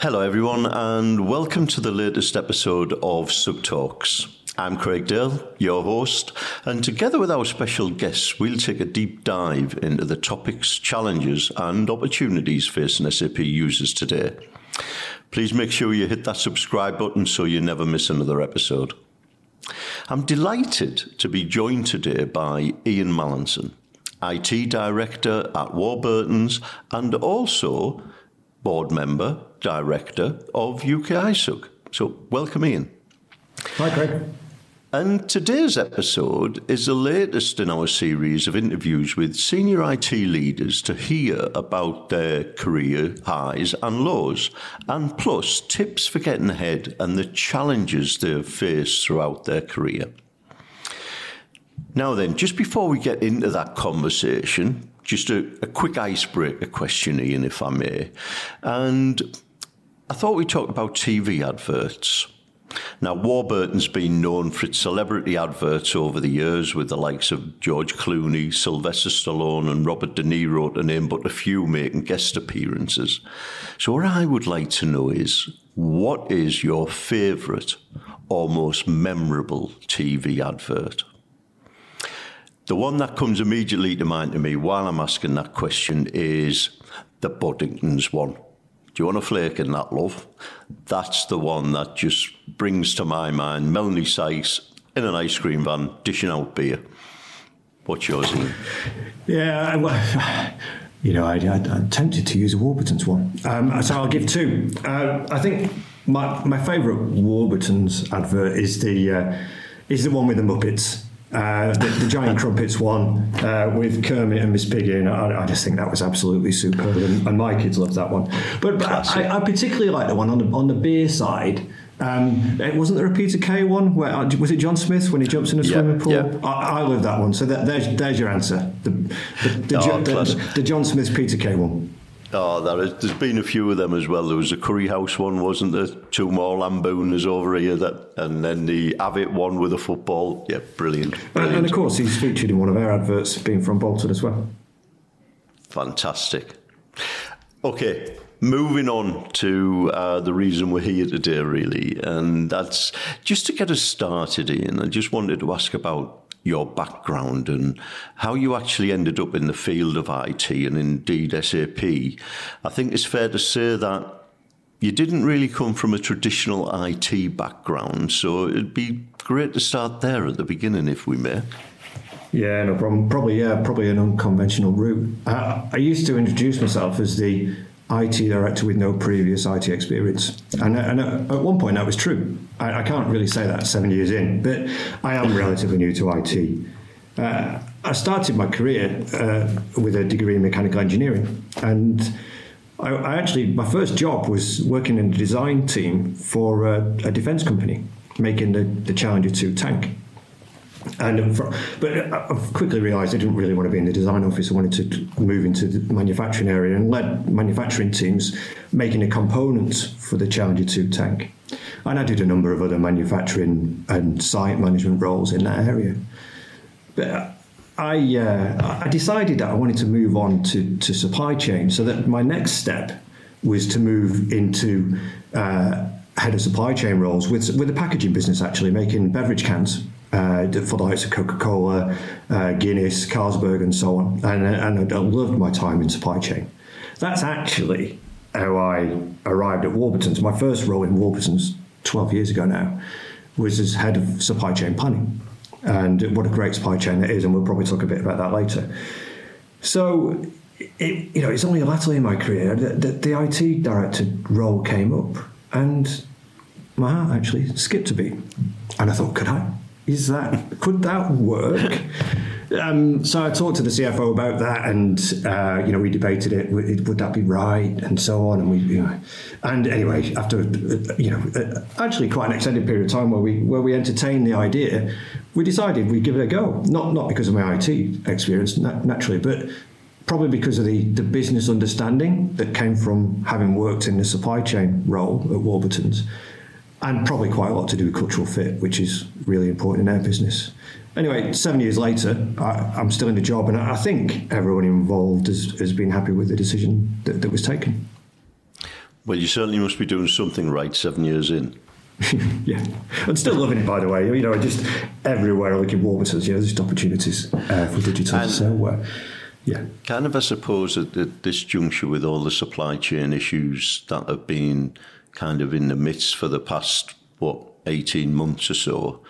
Hello, everyone, and welcome to the latest episode of Sub Talks. I'm Craig Dale, your host, and together with our special guests, we'll take a deep dive into the topics, challenges, and opportunities facing SAP users today. Please make sure you hit that subscribe button so you never miss another episode. I'm delighted to be joined today by Ian Mallinson, IT Director at Warburton's and also board member, director of UK ISUG. So, welcome, Ian. Hi, Craig. And today's episode is the latest in our series of interviews with senior IT leaders to hear about their career highs and lows, and plus tips for getting ahead and the challenges they've faced throughout their career. Now, then, just before we get into that conversation, just a, a quick icebreaker question, Ian, if I may. And I thought we'd talk about TV adverts. Now, Warburton's been known for its celebrity adverts over the years with the likes of George Clooney, Sylvester Stallone, and Robert De Niro, to name but a few, making guest appearances. So, what I would like to know is what is your favourite or most memorable TV advert? The one that comes immediately to mind to me while I'm asking that question is the Boddingtons one. Do you want a flake in that, love? That's the one that just brings to my mind Melanie Sykes in an ice cream van dishing out beer. What's yours, Ian? Yeah, well, you know, I, am tempted to use a Warburton's one. Um, so I'll give two. Uh, I think my, my favourite Warburton's advert is the uh, is the one with the Muppets. Uh, the, the, Giant Crumpets one uh, with Kermit and Miss Piggy, and I, I, just think that was absolutely superb, and, and my kids loved that one. But, but I, I, particularly like the one on the on the beer side. Um, wasn't there a Peter Kay one? Where uh, was it John Smith when he jumps in a swimming pool? Yeah. I, I love that one. So that, there's there's your answer. The the, the, oh, the, the John Smith Peter Kay one. Oh, there is, there's been a few of them as well. There was a Curry House one, wasn't there? Two more Lambooners over here, that, and then the Avit one with a football. Yeah, brilliant. brilliant. And, of course, he's featured in one of our adverts, being from Bolton as well. Fantastic. Okay, moving on to uh, the reason we're here today, really, and that's just to get us started, Ian. I just wanted to ask about your background and how you actually ended up in the field of IT and indeed SAP, I think it's fair to say that you didn't really come from a traditional IT background. So it'd be great to start there at the beginning, if we may. Yeah, no problem. Probably, yeah, probably an unconventional route. I, I used to introduce myself as the IT director with no previous IT experience. And, and at one point that was true. I, I, can't really say that seven years in, but I am relatively new to IT. Uh, I started my career uh, with a degree in mechanical engineering. And I, I, actually, my first job was working in the design team for a, a defense company, making the, the Challenger 2 tank. And for, but I quickly realised I didn't really want to be in the design office. I wanted to move into the manufacturing area and led manufacturing teams making the components for the Challenger 2 tank. And I did a number of other manufacturing and site management roles in that area. But I, uh, I decided that I wanted to move on to, to supply chain so that my next step was to move into uh, head of supply chain roles with, with the packaging business, actually, making beverage cans uh, for the likes of Coca Cola, uh, Guinness, Carlsberg, and so on. And, and I loved my time in supply chain. That's actually how I arrived at Warburton's. My first role in Warburton's 12 years ago now was as head of supply chain planning. And what a great supply chain it is, and we'll probably talk a bit about that later. So, it, you know, it's only latterly in my career that the, the IT director role came up, and my heart actually skipped a beat. And I thought, could I? Is that could that work? Um, so I talked to the CFO about that, and uh, you know we debated it. Would, would, that be right, and so on. And we, you know, and anyway, after uh, you know, uh, actually quite an extended period of time where we where we entertained the idea, we decided we'd give it a go. Not not because of my IT experience, naturally, but probably because of the, the business understanding that came from having worked in the supply chain role at Warburton's and probably quite a lot to do with cultural fit, which is really important in our business. Anyway, seven years later, I, am still in the job, and I think everyone involved has, has been happy with the decision that, that was taken. Well, you certainly must be doing something right seven years in. yeah, and still loving it. By the way, you know, just everywhere I look in Warburton's, you know, there's just opportunities uh, for digital. And so, uh, yeah, kind of, I suppose, at, at this juncture with all the supply chain issues that have been kind of in the midst for the past what eighteen months or so.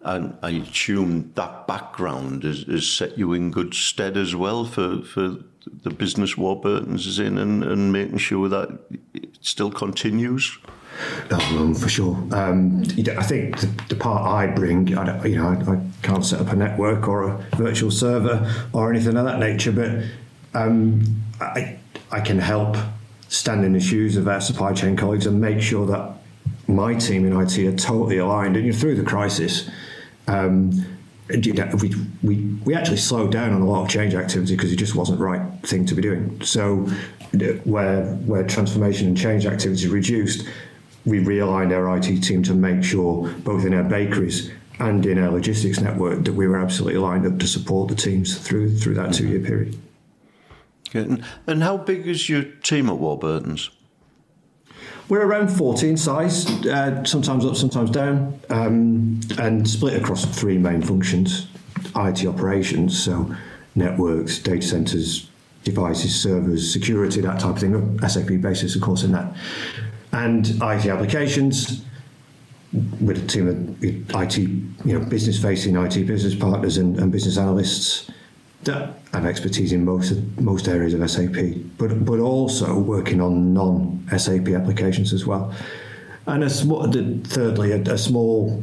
And I assume that background has, has set you in good stead as well for, for the business Warburton's is in and, and making sure that it still continues? Oh, for sure. Um, I think the, the, part I bring, I you know, I, I, can't set up a network or a virtual server or anything of that nature, but um, I, I can help stand in the shoes of our supply chain colleagues and make sure that my team in IT are totally aligned. And you know, through the crisis, um, we, we, we actually slowed down on a lot of change activity because it just wasn't the right thing to be doing. So where where transformation and change activity reduced, we realigned our IT team to make sure both in our bakeries and in our logistics network that we were absolutely lined up to support the teams through through that two year period. Okay. And how big is your team at Warburton's? We're around 14 size, uh, sometimes up, sometimes down, um, and split across three main functions IT operations, so networks, data centers, devices, servers, security, that type of thing, SAP basis, of course, in that. And IT applications, with a team of IT, you know, business facing IT business partners and, and business analysts that have expertise in most most areas of SAP, but but also working on non SAP applications as well. And a small, thirdly, a, a small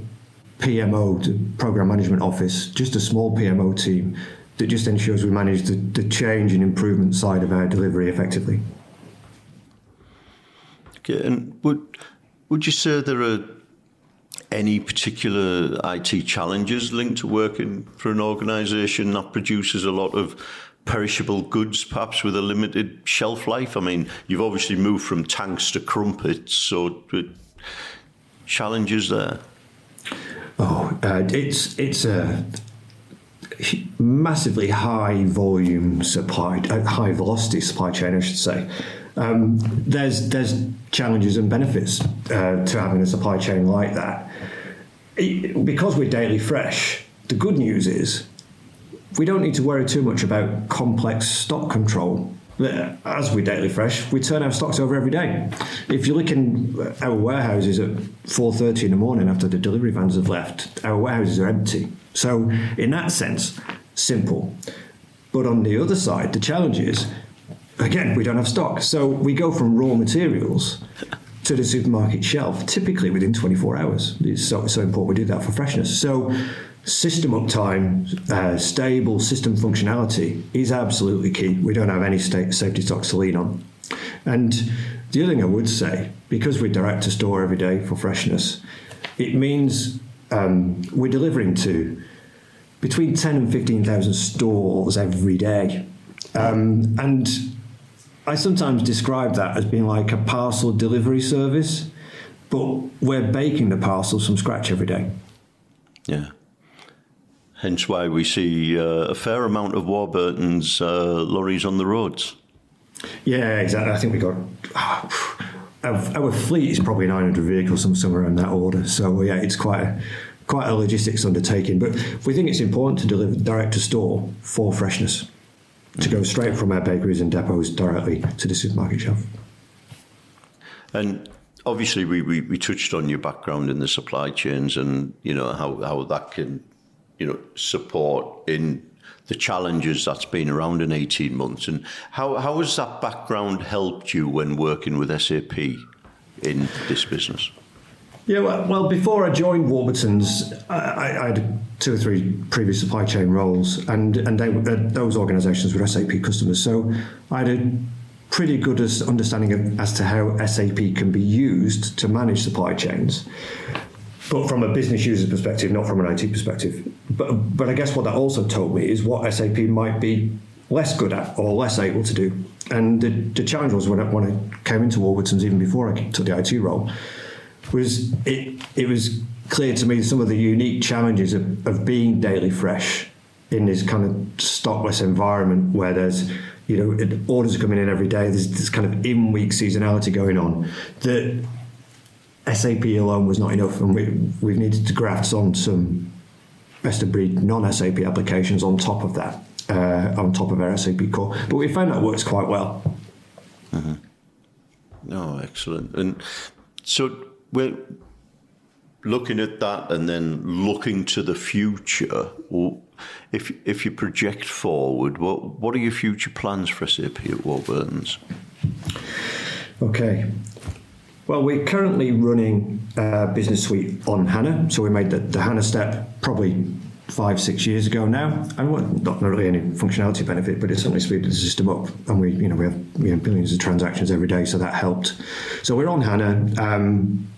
PMO, program management office, just a small PMO team that just ensures we manage the, the change and improvement side of our delivery effectively. Okay, and would would you say there are any particular IT challenges linked to working for an organisation that produces a lot of perishable goods, perhaps with a limited shelf life? I mean, you've obviously moved from tanks to crumpets, so challenges there. Oh, uh, it's it's a massively high volume supply, uh, high velocity supply chain, I should say. Um, there's there's challenges and benefits uh, to having a supply chain like that. Because we're daily fresh, the good news is we don't need to worry too much about complex stock control. As we're daily fresh, we turn our stocks over every day. If you look in our warehouses at 4:30 in the morning after the delivery vans have left, our warehouses are empty. So, in that sense, simple. But on the other side, the challenge is again, we don't have stock. So we go from raw materials to the supermarket shelf typically within 24 hours. It's so, so important we do that for freshness. So system uptime, uh, stable system functionality is absolutely key. We don't have any safety stocks to lean on. And the other thing I would say, because we direct to store every day for freshness, it means um, we're delivering to between 10 and 15,000 stores every day. Um, and I sometimes describe that as being like a parcel delivery service, but we're baking the parcels from scratch every day. Yeah. Hence why we see uh, a fair amount of Warburton's uh, lorries on the roads. Yeah, exactly. I think we got. our, our, fleet is probably 900 vehicles, somewhere in that order. So yeah, it's quite a, quite a logistics undertaking. But we think it's important to deliver direct to store for freshness to go straight from our bakeries and depots directly to the supermarket shelf. And obviously, we, we, we touched on your background in the supply chains and you know how, how that can you know support in the challenges that's been around in 18 months and how, how has that background helped you when working with SAP in this business? Yeah, well, well, before I joined Warburton's, I, I, had two or three previous supply chain roles, and and they, uh, those organisations were SAP customers. So I had a pretty good understanding of, as to how SAP can be used to manage supply chains, but from a business user perspective, not from an IT perspective. But but I guess what that also told me is what SAP might be less good at or less able to do. And the, the challenge was when I, when I came into Warburton's, even before I took the IT role was it, it was clear to me some of the unique challenges of, of being daily fresh in this kind of stockless environment where there's you know orders are coming in every day. There's this kind of in week seasonality going on that SAP alone was not enough, and we we've needed to graft on some best of breed non SAP applications on top of that, uh, on top of our SAP core. But we found that works quite well. Mm-hmm. Oh, excellent. And so we're looking at that and then looking to the future. If if you project forward, what what are your future plans for SAP at Warburton's? Okay. Well, we're currently running a Business Suite on HANA, so we made the, the HANA step probably five, six years ago now, and what not really any functionality benefit, but it certainly speeded the system up. And we, you know, we have, we have billions of transactions every day, so that helped. So we're on HANA. Um,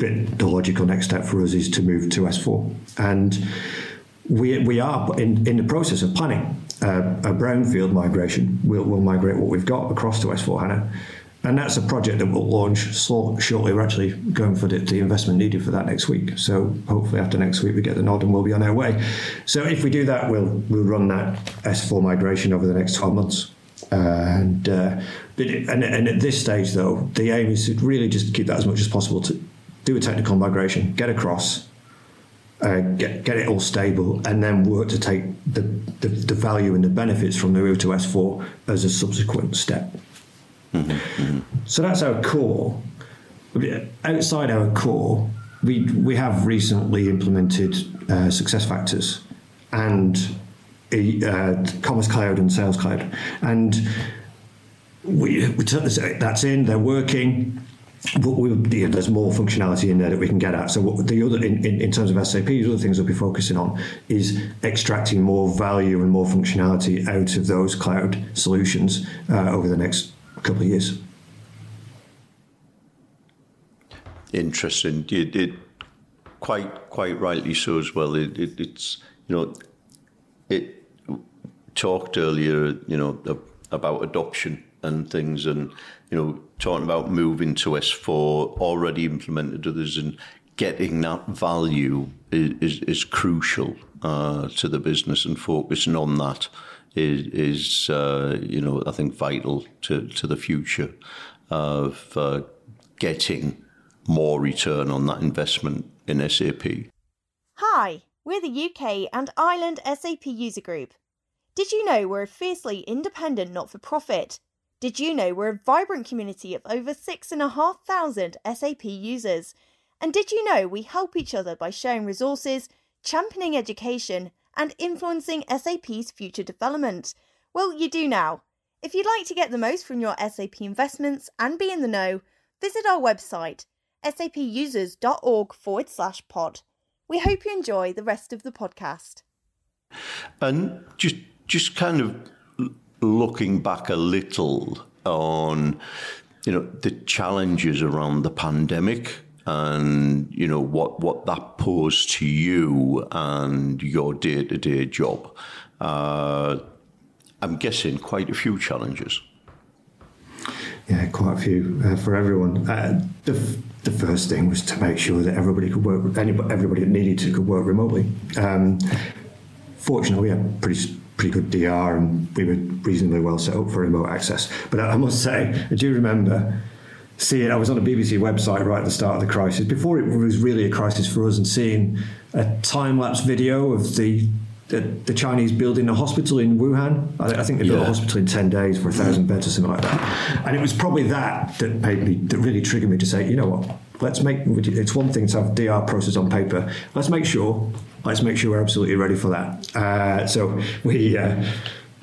but the logical next step for us is to move to S4, and we we are in, in the process of planning uh, a brownfield migration. We'll, we'll migrate what we've got across to S4 HANA. And that's a project that will launch shortly. We're actually going for the, the, investment needed for that next week. So hopefully after next week we get the nod and we'll be on our way. So if we do that, we'll we'll run that S4 migration over the next 12 months. And, uh, and and at this stage though, the aim is to really just keep that as much as possible to do a technical migration, get across, uh, get get it all stable, and then work to take the, the, the value and the benefits from the move to S4 as a subsequent step. So that's our core. Outside our core, we we have recently implemented uh, SuccessFactors and uh, Commerce Cloud and Sales Cloud, and we, we took this, that's in. They're working. But we, there's more functionality in there that we can get at. So the other, in, in, in, terms of SAP, the other things we'll be focusing on is extracting more value and more functionality out of those cloud solutions uh, over the next couple of years. Interesting. It, it quite quite rightly so as well. It, it, it's you know it talked earlier you know about adoption and things and you know talking about moving to S4 already implemented others and getting that value is, is, is crucial uh, to the business and focusing on that is, is uh, you know, I think vital to, to the future of uh, getting more return on that investment in SAP. Hi, we're the UK and Ireland SAP user group. Did you know we're a fiercely independent not for profit? Did you know we're a vibrant community of over 6,500 SAP users? And did you know we help each other by sharing resources, championing education, and influencing SAP's future development? Well, you do now. If you'd like to get the most from your SAP investments and be in the know, visit our website, sapusers.org forward slash pod. We hope you enjoy the rest of the podcast. And just just kind of looking back a little on you know the challenges around the pandemic and you know what what that posed to you and your day to day job. Uh, I'm guessing quite a few challenges. Yeah, quite a few uh, for everyone. Uh, the, the first thing was to make sure that everybody could work. Anybody, everybody that needed to could work remotely. Um, fortunately, we had pretty pretty good DR and we were reasonably well set up for remote access. But I, I must say, I do remember seeing, I was on a BBC website right at the start of the crisis, before it was really a crisis for us, and seeing a time lapse video of the the, the, Chinese building a hospital in Wuhan. I, I think they built yeah. a hospital in 10 days for a thousand beds or something like that. And it was probably that that made me, that really triggered me to say, you know what, let's make, it's one thing to have DR process on paper. Let's make sure, let's make sure we're absolutely ready for that. Uh, so we, uh,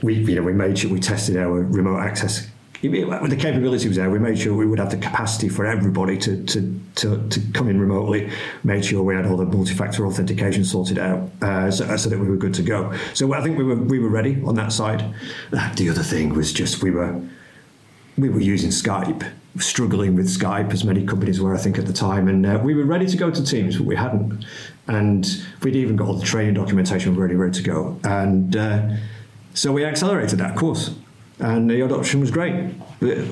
we, you know, we made sure we tested our remote access the capability was there, we made sure we would have the capacity for everybody to, to, to, to come in remotely, made sure we had all the multi-factor authentication sorted out uh, so, so, that we were good to go. So I think we were, we were ready on that side. The other thing was just we were, we were using Skype, struggling with Skype, as many companies were, I think, at the time. And uh, we were ready to go to Teams, but we hadn't. And we'd even got all the training documentation ready, ready to go. And uh, so we accelerated that course and the adoption was great.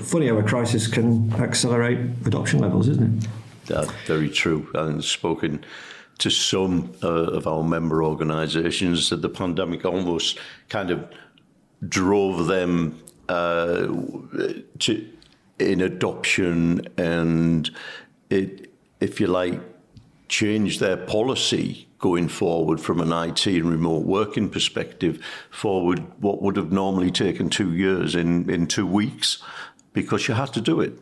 Funny how a crisis can accelerate adoption levels, isn't it? That's very true. And spoken to some uh, of our member organisations that the pandemic almost kind of drove them uh, to in adoption and it, if you like, change their policy going forward from an IT and remote working perspective forward what would have normally taken two years in, in two weeks because you had to do it.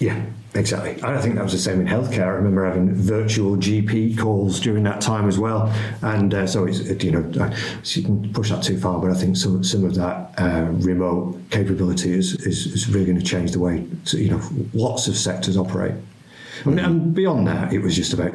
Yeah, exactly. I think that was the same in healthcare. I remember having virtual GP calls during that time as well, and uh, so it's you know so you can push that too far, but I think some some of that uh, remote capability is, is, is really going to change the way you know lots of sectors operate. I mean, and beyond that, it was just about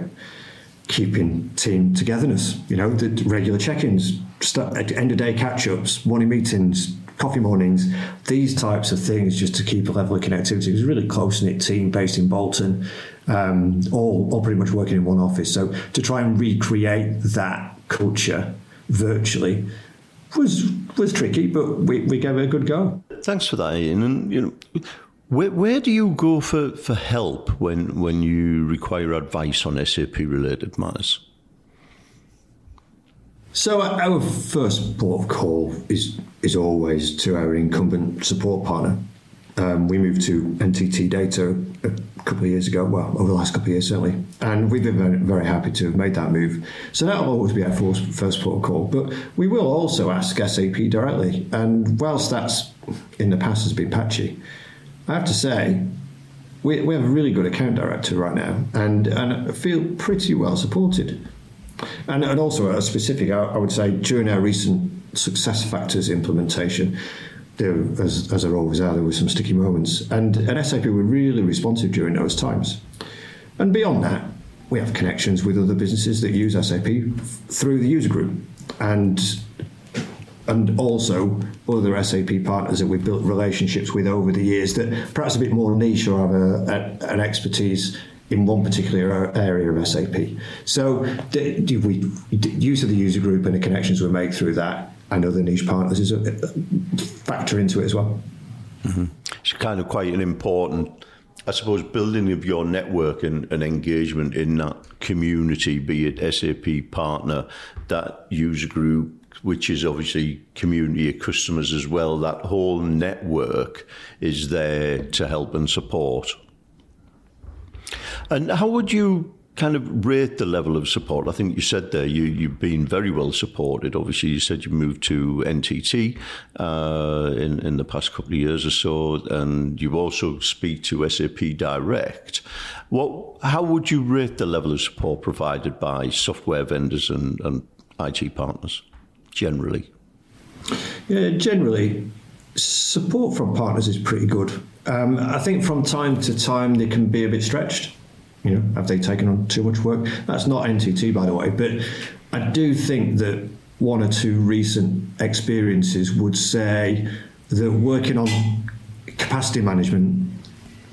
keeping team togetherness. You know, the regular check-ins, end of day catch-ups, morning meetings, coffee mornings, these types of things, just to keep a level of connectivity. It was a really close knit team based in Bolton, um, all all pretty much working in one office. So to try and recreate that culture virtually was was tricky, but we, we gave it a good go. Thanks for that, Ian. And you know, where, where do you go for, for help when when you require advice on SAP related matters? So our first port of call is is always to our incumbent support partner. Um, we moved to NTT Data a couple of years ago, well, over the last couple of years certainly, and we've been very, very happy to have made that move. So that'll always be our first, first port of call, but we will also ask SAP directly. And whilst that's in the past has been patchy, I have to say we, we have a really good account director right now, and and I feel pretty well supported. And, and also a specific, I, I would say, during our recent SuccessFactors implementation, there, as, as there always are, there were some sticky moments. And at SAP, were really responsive during those times. And beyond that, we have connections with other businesses that use SAP through the user group. And and also other SAP partners that we've built relationships with over the years that perhaps a bit more niche or have a, a, an expertise in one particular area of SAP. So the, we use of the user group and the connections we make through that and other niche partners is a, factor into it as well. Mm-hmm. It's kind of quite an important, I suppose, building of your network and, and engagement in that community, be it SAP partner, that user group, which is obviously community of customers as well. That whole network is there to help and support. And how would you kind of rate the level of support? I think you said there you, you've been very well supported. Obviously, you said you moved to NTT uh, in, in the past couple of years or so, and you also speak to SAP Direct. What, how would you rate the level of support provided by software vendors and, and IT partners generally? Yeah, generally, support from partners is pretty good. Um, I think from time to time they can be a bit stretched. You know, have they taken on too much work? That's not NTT, by the way, but I do think that one or two recent experiences would say that working on capacity management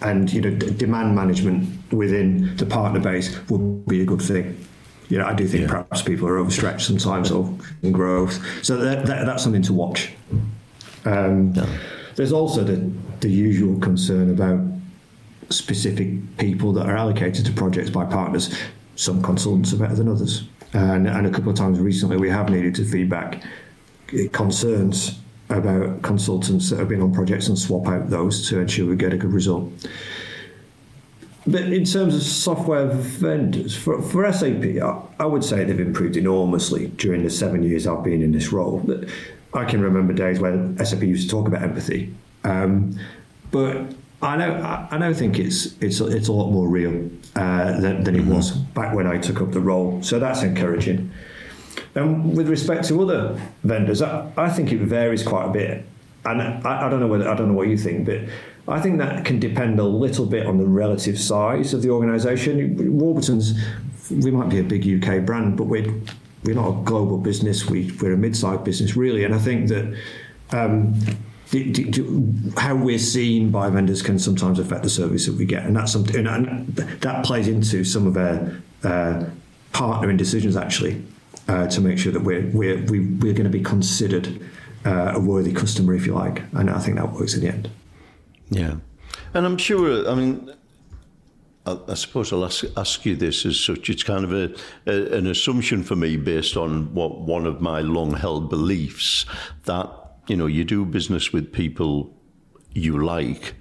and you know d- demand management within the partner base would be a good thing. You know, I do think yeah. perhaps people are overstretched sometimes or in growth, so that, that, that's something to watch. Um, yeah. There's also the the usual concern about specific people that are allocated to projects by partners. Some consultants are better than others. And, and a couple of times recently, we have needed to feedback concerns about consultants that have been on projects and swap out those to ensure we get a good result. But in terms of software vendors, for, for SAP, I, I, would say they've improved enormously during the seven years I've been in this role. I can remember days when SAP used to talk about empathy. Um, but I know, I know. Think it's it's it's a lot more real uh, than, than it mm-hmm. was back when I took up the role. So that's encouraging. And with respect to other vendors, I, I think it varies quite a bit. And I, I, don't know whether I don't know what you think, but I think that can depend a little bit on the relative size of the organisation. Warburton's, we might be a big UK brand, but we're we're not a global business. We we're a mid-sized business, really. And I think that. Um, how we're seen by vendors can sometimes affect the service that we get, and that's something, and that plays into some of our uh, partnering decisions actually uh, to make sure that we're we're we, are we are going to be considered uh, a worthy customer, if you like, and I think that works in the end. Yeah, and I'm sure. I mean, I, I suppose I'll ask, ask, you this as such. It's kind of a, a, an assumption for me based on what one of my long held beliefs that you know you do business with people you like,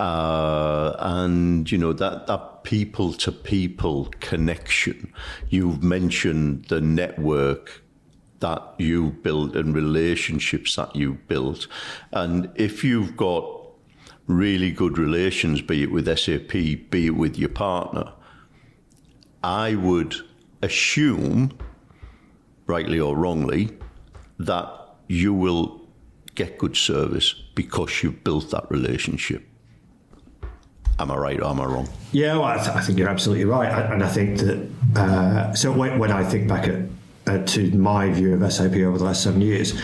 uh, and you know that that people to people connection. You've mentioned the network that you build and relationships that you built, and if you've got really good relations, be it with SAP, be it with your partner, I would assume, rightly or wrongly, that you will get good service because you've built that relationship. Am I right or am I wrong? Yeah, well, I, th- I think you're absolutely right. I, and I think that, uh, so when, when, I think back at, uh, to my view of SAP over the last seven years,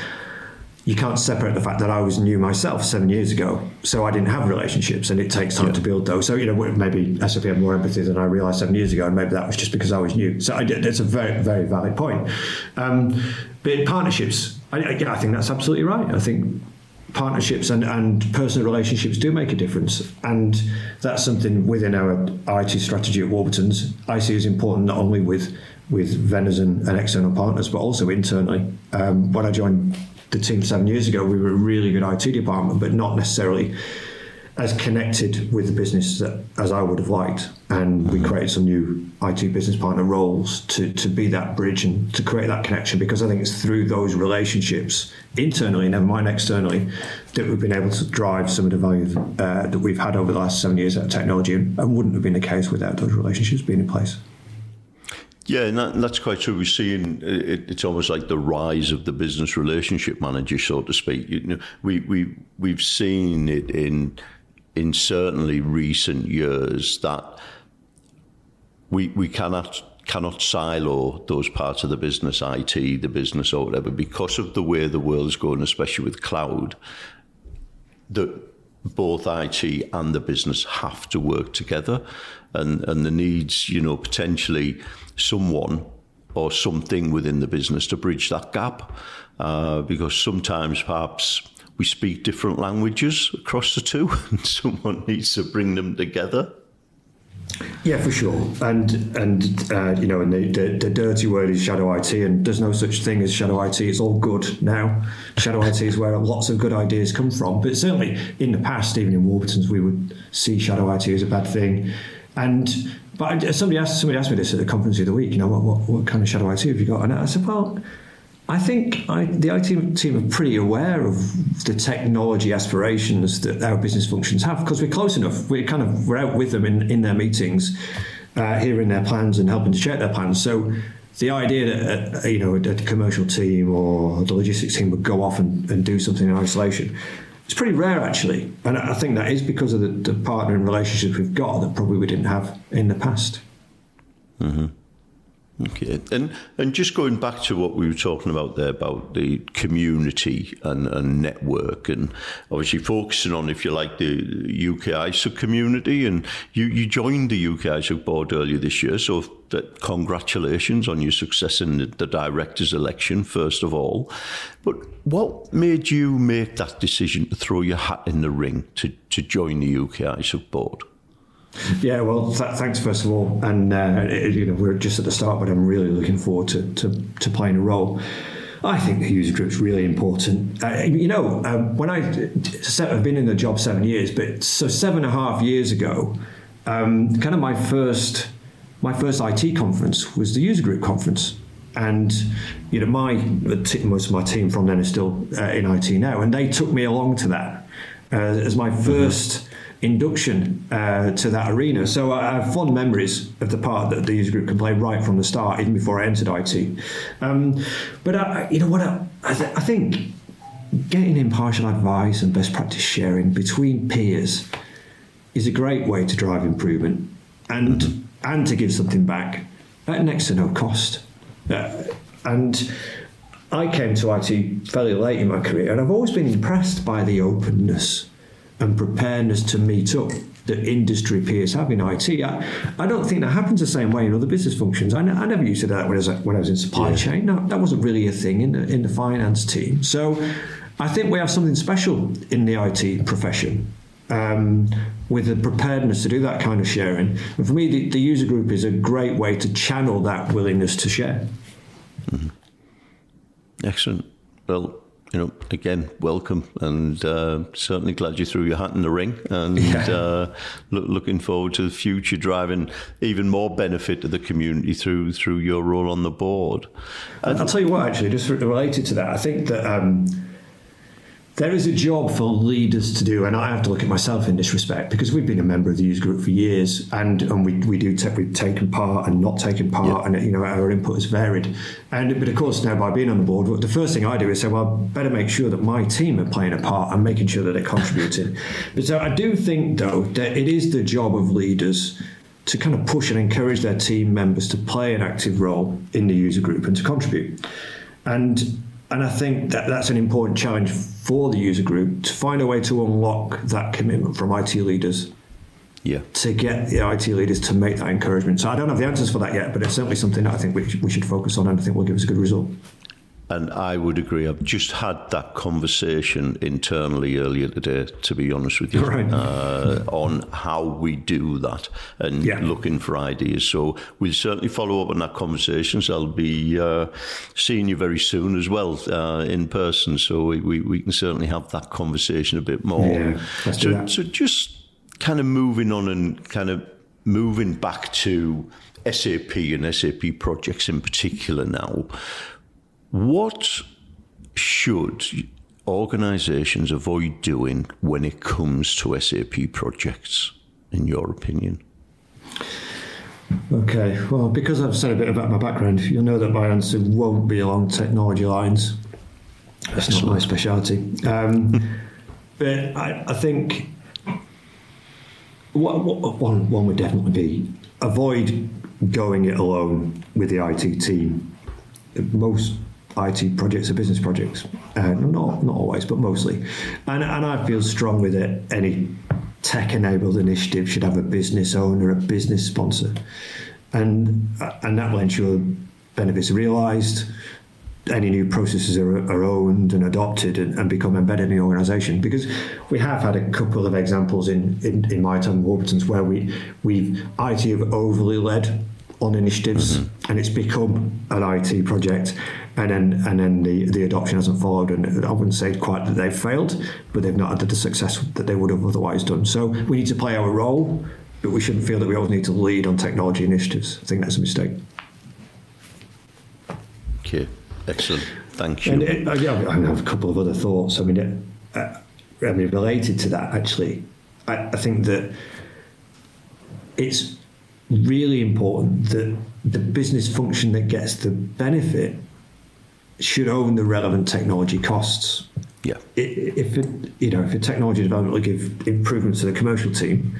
you can't separate the fact that I was new myself seven years ago, so I didn't have relationships, and it takes time yeah. to build those. So you know, maybe SAP had more empathy than I realised seven years ago, and maybe that was just because I was new. So I did, it's a very, very valid point. Um, but partnerships, I, I think that's absolutely right. I think partnerships and, and personal relationships do make a difference. And that's something within our IT strategy at Warburton's. I see as important not only with with vendors and, and external partners, but also internally. Um, when I joined the team seven years ago, we were a really good IT department, but not necessarily as connected with the business as I would have liked. And we mm-hmm. created some new IT business partner roles to, to be that bridge and to create that connection because I think it's through those relationships internally, never mind externally, that we've been able to drive some of the value uh, that we've had over the last seven years at technology and, and wouldn't have been the case without those relationships being in place. Yeah, and that, that's quite true. We're seeing it, it's almost like the rise of the business relationship manager, so to speak. You know, we we we've seen it in in certainly recent years that we we cannot cannot silo those parts of the business, IT, the business or whatever, because of the way the world's going, especially with cloud. That both IT and the business have to work together, and and the needs, you know, potentially someone or something within the business to bridge that gap, uh, because sometimes perhaps we speak different languages across the two, and someone needs to bring them together. Yeah, for sure. And and uh, you know, and the, the, the, dirty word is shadow IT, and there's no such thing as shadow IT. It's all good now. Shadow IT is where lots of good ideas come from. But certainly in the past, even in Warburton's, we would see shadow IT as a bad thing. And but somebody asked somebody asked me this at the conference of the week. You know, what, what, what kind of shadow IT have you got? And I said, well I think I, the IT team are pretty aware of the technology aspirations that our business functions have because we're close enough. We're kind of we're out with them in, in their meetings, uh, hearing their plans and helping to check their plans. So the idea that uh, you know a, a, commercial team or the logistics team would go off and, and do something in isolation. It's pretty rare, actually, and I think that is because of the, the relationships we've got that probably we didn't have in the past. Mm-hmm. Okay, and and just going back to what we were talking about there about the community and, and network, and obviously focusing on, if you like, the UK ISUG community, and you, you joined the UK ISUG board earlier this year, so that congratulations on your success in the, the directors' election, first of all. But what made you make that decision to throw your hat in the ring to, to join the UK ISUG board? Yeah, well, th- thanks first of all, and uh, it, you know we're just at the start, but I'm really looking forward to to, to playing a role. I think the user group is really important. Uh, you know, um, when I I've been in the job seven years, but so seven and a half years ago, um, kind of my first my first IT conference was the user group conference, and you know my most of my team from then is still uh, in IT now, and they took me along to that uh, as my 1st mm-hmm induction uh, to that arena. So I have fond memories of the part that the user group can play right from the start, even before I entered IT. Um, but I, you know what? I, I, th- I, think getting impartial advice and best practice sharing between peers is a great way to drive improvement and mm-hmm. and to give something back at next to no cost. Uh, and I came to IT fairly late in my career, and I've always been impressed by the openness and preparedness to meet up that industry peers have in IT. I, I don't think that happens the same way in other business functions. I, I never used to that when I was, when I was in supply yeah. chain. No, that wasn't really a thing in the, in the finance team. So I think we have something special in the IT profession. um, with the preparedness to do that kind of sharing. And for me, the, the user group is a great way to channel that willingness to share. Mm-hmm. Excellent. Well, you know, again, welcome, and uh, certainly glad you threw your hat in the ring, and yeah. uh, look, looking forward to the future, driving even more benefit to the community through through your role on the board. And I'll tell you what, actually, just related to that, I think that. Um, there is a job for leaders to do, and I have to look at myself in this respect because we've been a member of the user group for years, and and we, we do take, we've taken part and not taken part, yeah. and you know our input has varied. And but of course now by being on the board, the first thing I do is say, well, I better make sure that my team are playing a part and making sure that they're contributing. but so I do think though that it is the job of leaders to kind of push and encourage their team members to play an active role in the user group and to contribute. And and I think that that's an important challenge for the user group to find a way to unlock that commitment from IT leaders. Yeah. To get the IT leaders to make that encouragement. So I don't have the answers for that yet, but it's certainly something that I think we, we should focus on and I think will give us a good result. And I would agree. I've just had that conversation internally earlier today, to be honest with you, right. uh, on how we do that and yeah. looking for ideas. So we'll certainly follow up on that conversation. So I'll be uh, seeing you very soon as well uh, in person. So we, we, we, can certainly have that conversation a bit more. Yeah, so, so just kind of moving on and kind of moving back to SAP and SAP projects in particular now. What should organizations avoid doing when it comes to SAP projects, in your opinion? Okay, well, because I've said a bit about my background, you'll know that my answer won't be along technology lines. That's Excellent. not my speciality. Um, but I, I think what, what, one, one would definitely be avoid going it alone with the IT team. Most IT projects are business projects. Uh, not not always, but mostly. And and I feel strongly that any tech enabled initiative should have a business owner, a business sponsor, and and that will ensure benefits are realised. Any new processes are, are owned and adopted and, and, become embedded in the organisation. Because we have had a couple of examples in, in, in my time at Warburton's where we we've IT have overly led on initiatives mm-hmm. and it's become an IT project and then and then the, the adoption hasn't followed and I wouldn't say quite that they've failed but they've not had the success that they would have otherwise done. So we need to play our role but we shouldn't feel that we always need to lead on technology initiatives. I think that's a mistake. Okay excellent. Thank you. And it, yeah, I have a couple of other thoughts. I mean it, uh, I mean related to that actually I, I think that it's really important that the business function that gets the benefit should own the relevant technology costs. Yeah. If it, you know, if a technology development will give improvements to the commercial team,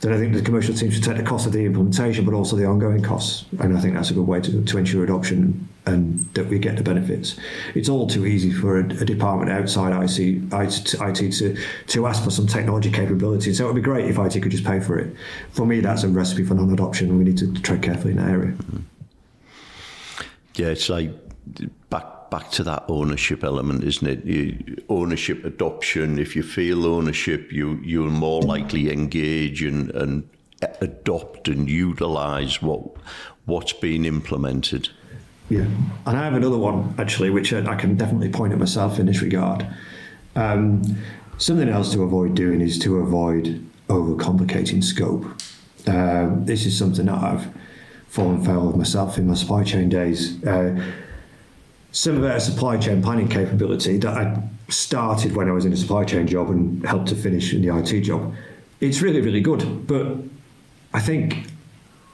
then I think the commercial team should take the cost of the implementation, but also the ongoing costs. And I think that's a good way to, to ensure adoption and that we get the benefits. It's all too easy for a, a department outside IT, IT, to, to ask for some technology capability. So it would be great if IT could just pay for it. For me, that's a recipe for non-adoption, and we need to tread carefully in that area. Mm-hmm. Yeah, it's like back back to that ownership element, isn't it? You, ownership, adoption. If you feel ownership, you you're more likely engage and, and adopt and utilize what what's being implemented. Yeah, and I have another one actually, which I can definitely point at myself in this regard. Um, something else to avoid doing is to avoid overcomplicating scope. Uh, this is something that I've fallen foul of myself in my supply chain days. Uh, some of our supply chain planning capability that I started when I was in a supply chain job and helped to finish in the IT job, it's really, really good. But I think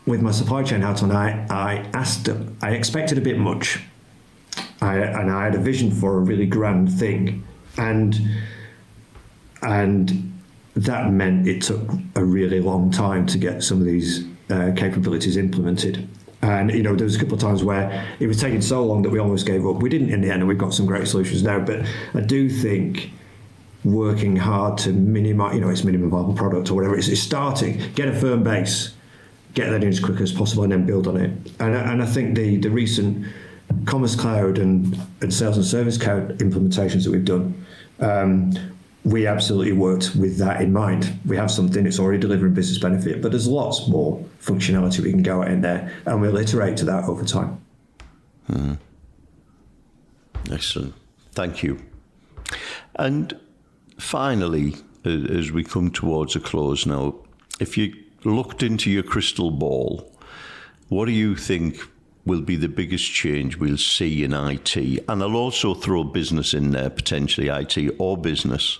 with my supply chain hat on, I, I asked, I expected a bit much. I, and I had a vision for a really grand thing. And, and that meant it took a really long time to get some of these uh, capabilities implemented. And you know, there was a couple of times where it was taking so long that we almost gave up. We didn't in the end, and we've got some great solutions now. But I do think working hard to minimize, you know, it's minimum viable product or whatever. It's, it's starting, get a firm base, get that in as quick as possible, and then build on it. And, and I think the the recent Commerce Cloud and, and Sales and Service Cloud implementations that we've done. Um, we absolutely worked with that in mind. We have something that's already delivering business benefit, but there's lots more functionality we can go at in there, and we'll iterate to that over time. Hmm. Excellent. Thank you. And finally, as we come towards a close now, if you looked into your crystal ball, what do you think will be the biggest change we'll see in IT? And I'll also throw business in there, potentially IT or business,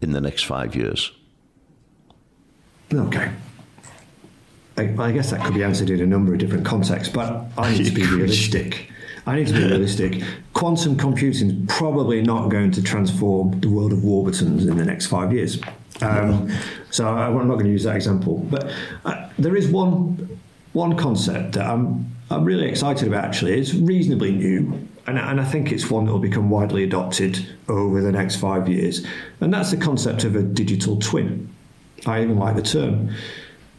in the next five years. Okay. I, I guess that could be answered in a number of different contexts, but I need to be realistic. I need to be realistic. Quantum computing is probably not going to transform the world of Warburtons in the next five years. Um, so I, am not going to use that example. But uh, there is one one concept that I'm I'm really excited about. Actually, it's reasonably new, and, and I think it's one that will become widely adopted over the next five years. And that's the concept of a digital twin. I even like the term.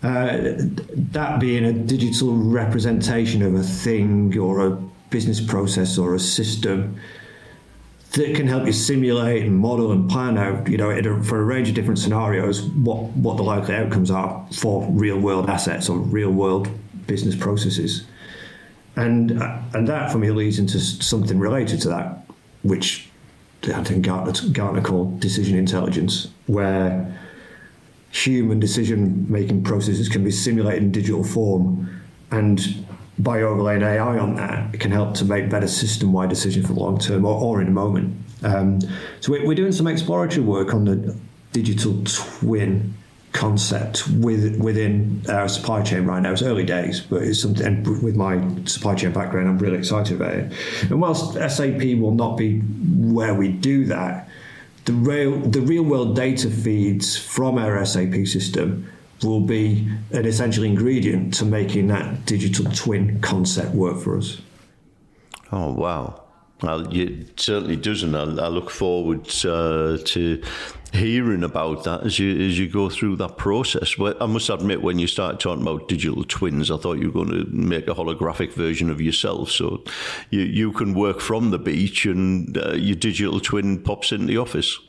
Uh, that being a digital representation of a thing or a business process or a system that can help you simulate and model and plan out, you know, for a range of different scenarios, what, what the likely outcomes are for real world assets or real world business processes. And, uh, and that for me leads into something related to that, which I think Gartner, Gartner called decision intelligence, where human decision making processes can be simulated in digital form and by overlaying AI on that, it can help to make better system wide decisions for the long term or, or in a moment. Um, so we're, doing some exploratory work on the digital twin concept with, within our supply chain right now. It's early days, but it's something. And with my supply chain background, I'm really excited about it. And whilst SAP will not be where we do that, the real the real world data feeds from our SAP system will be an essential ingredient to making that digital twin concept work for us. Oh, wow. Well, it certainly doesn't. I, I look forward uh, to hearing about that as you as you go through that process. But I must admit, when you started talking about digital twins, I thought you were going to make a holographic version of yourself, so you you can work from the beach and uh, your digital twin pops in the office.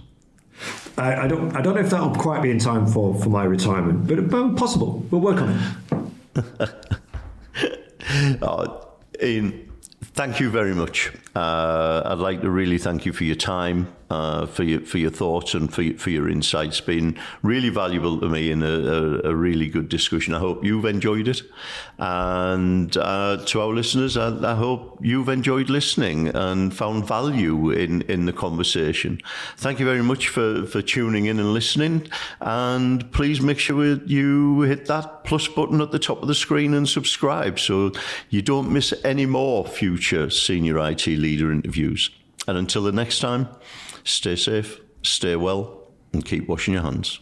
I, I, don't I don't know if that'll quite be in time for, for my retirement, but, but possible. We'll work on it. oh, Ian, thank you very much. Uh, I'd like to really thank you for your time uh, for your for your thoughts and for your, for your insights. Been really valuable to me and a, a, really good discussion. I hope you've enjoyed it, and uh, to our listeners, I, I, hope you've enjoyed listening and found value in in the conversation. Thank you very much for for tuning in and listening, and please make sure you hit that plus button at the top of the screen and subscribe so you don't miss any more future senior IT leader interviews. And until the next time. Stay safe, stay well, and keep washing your hands.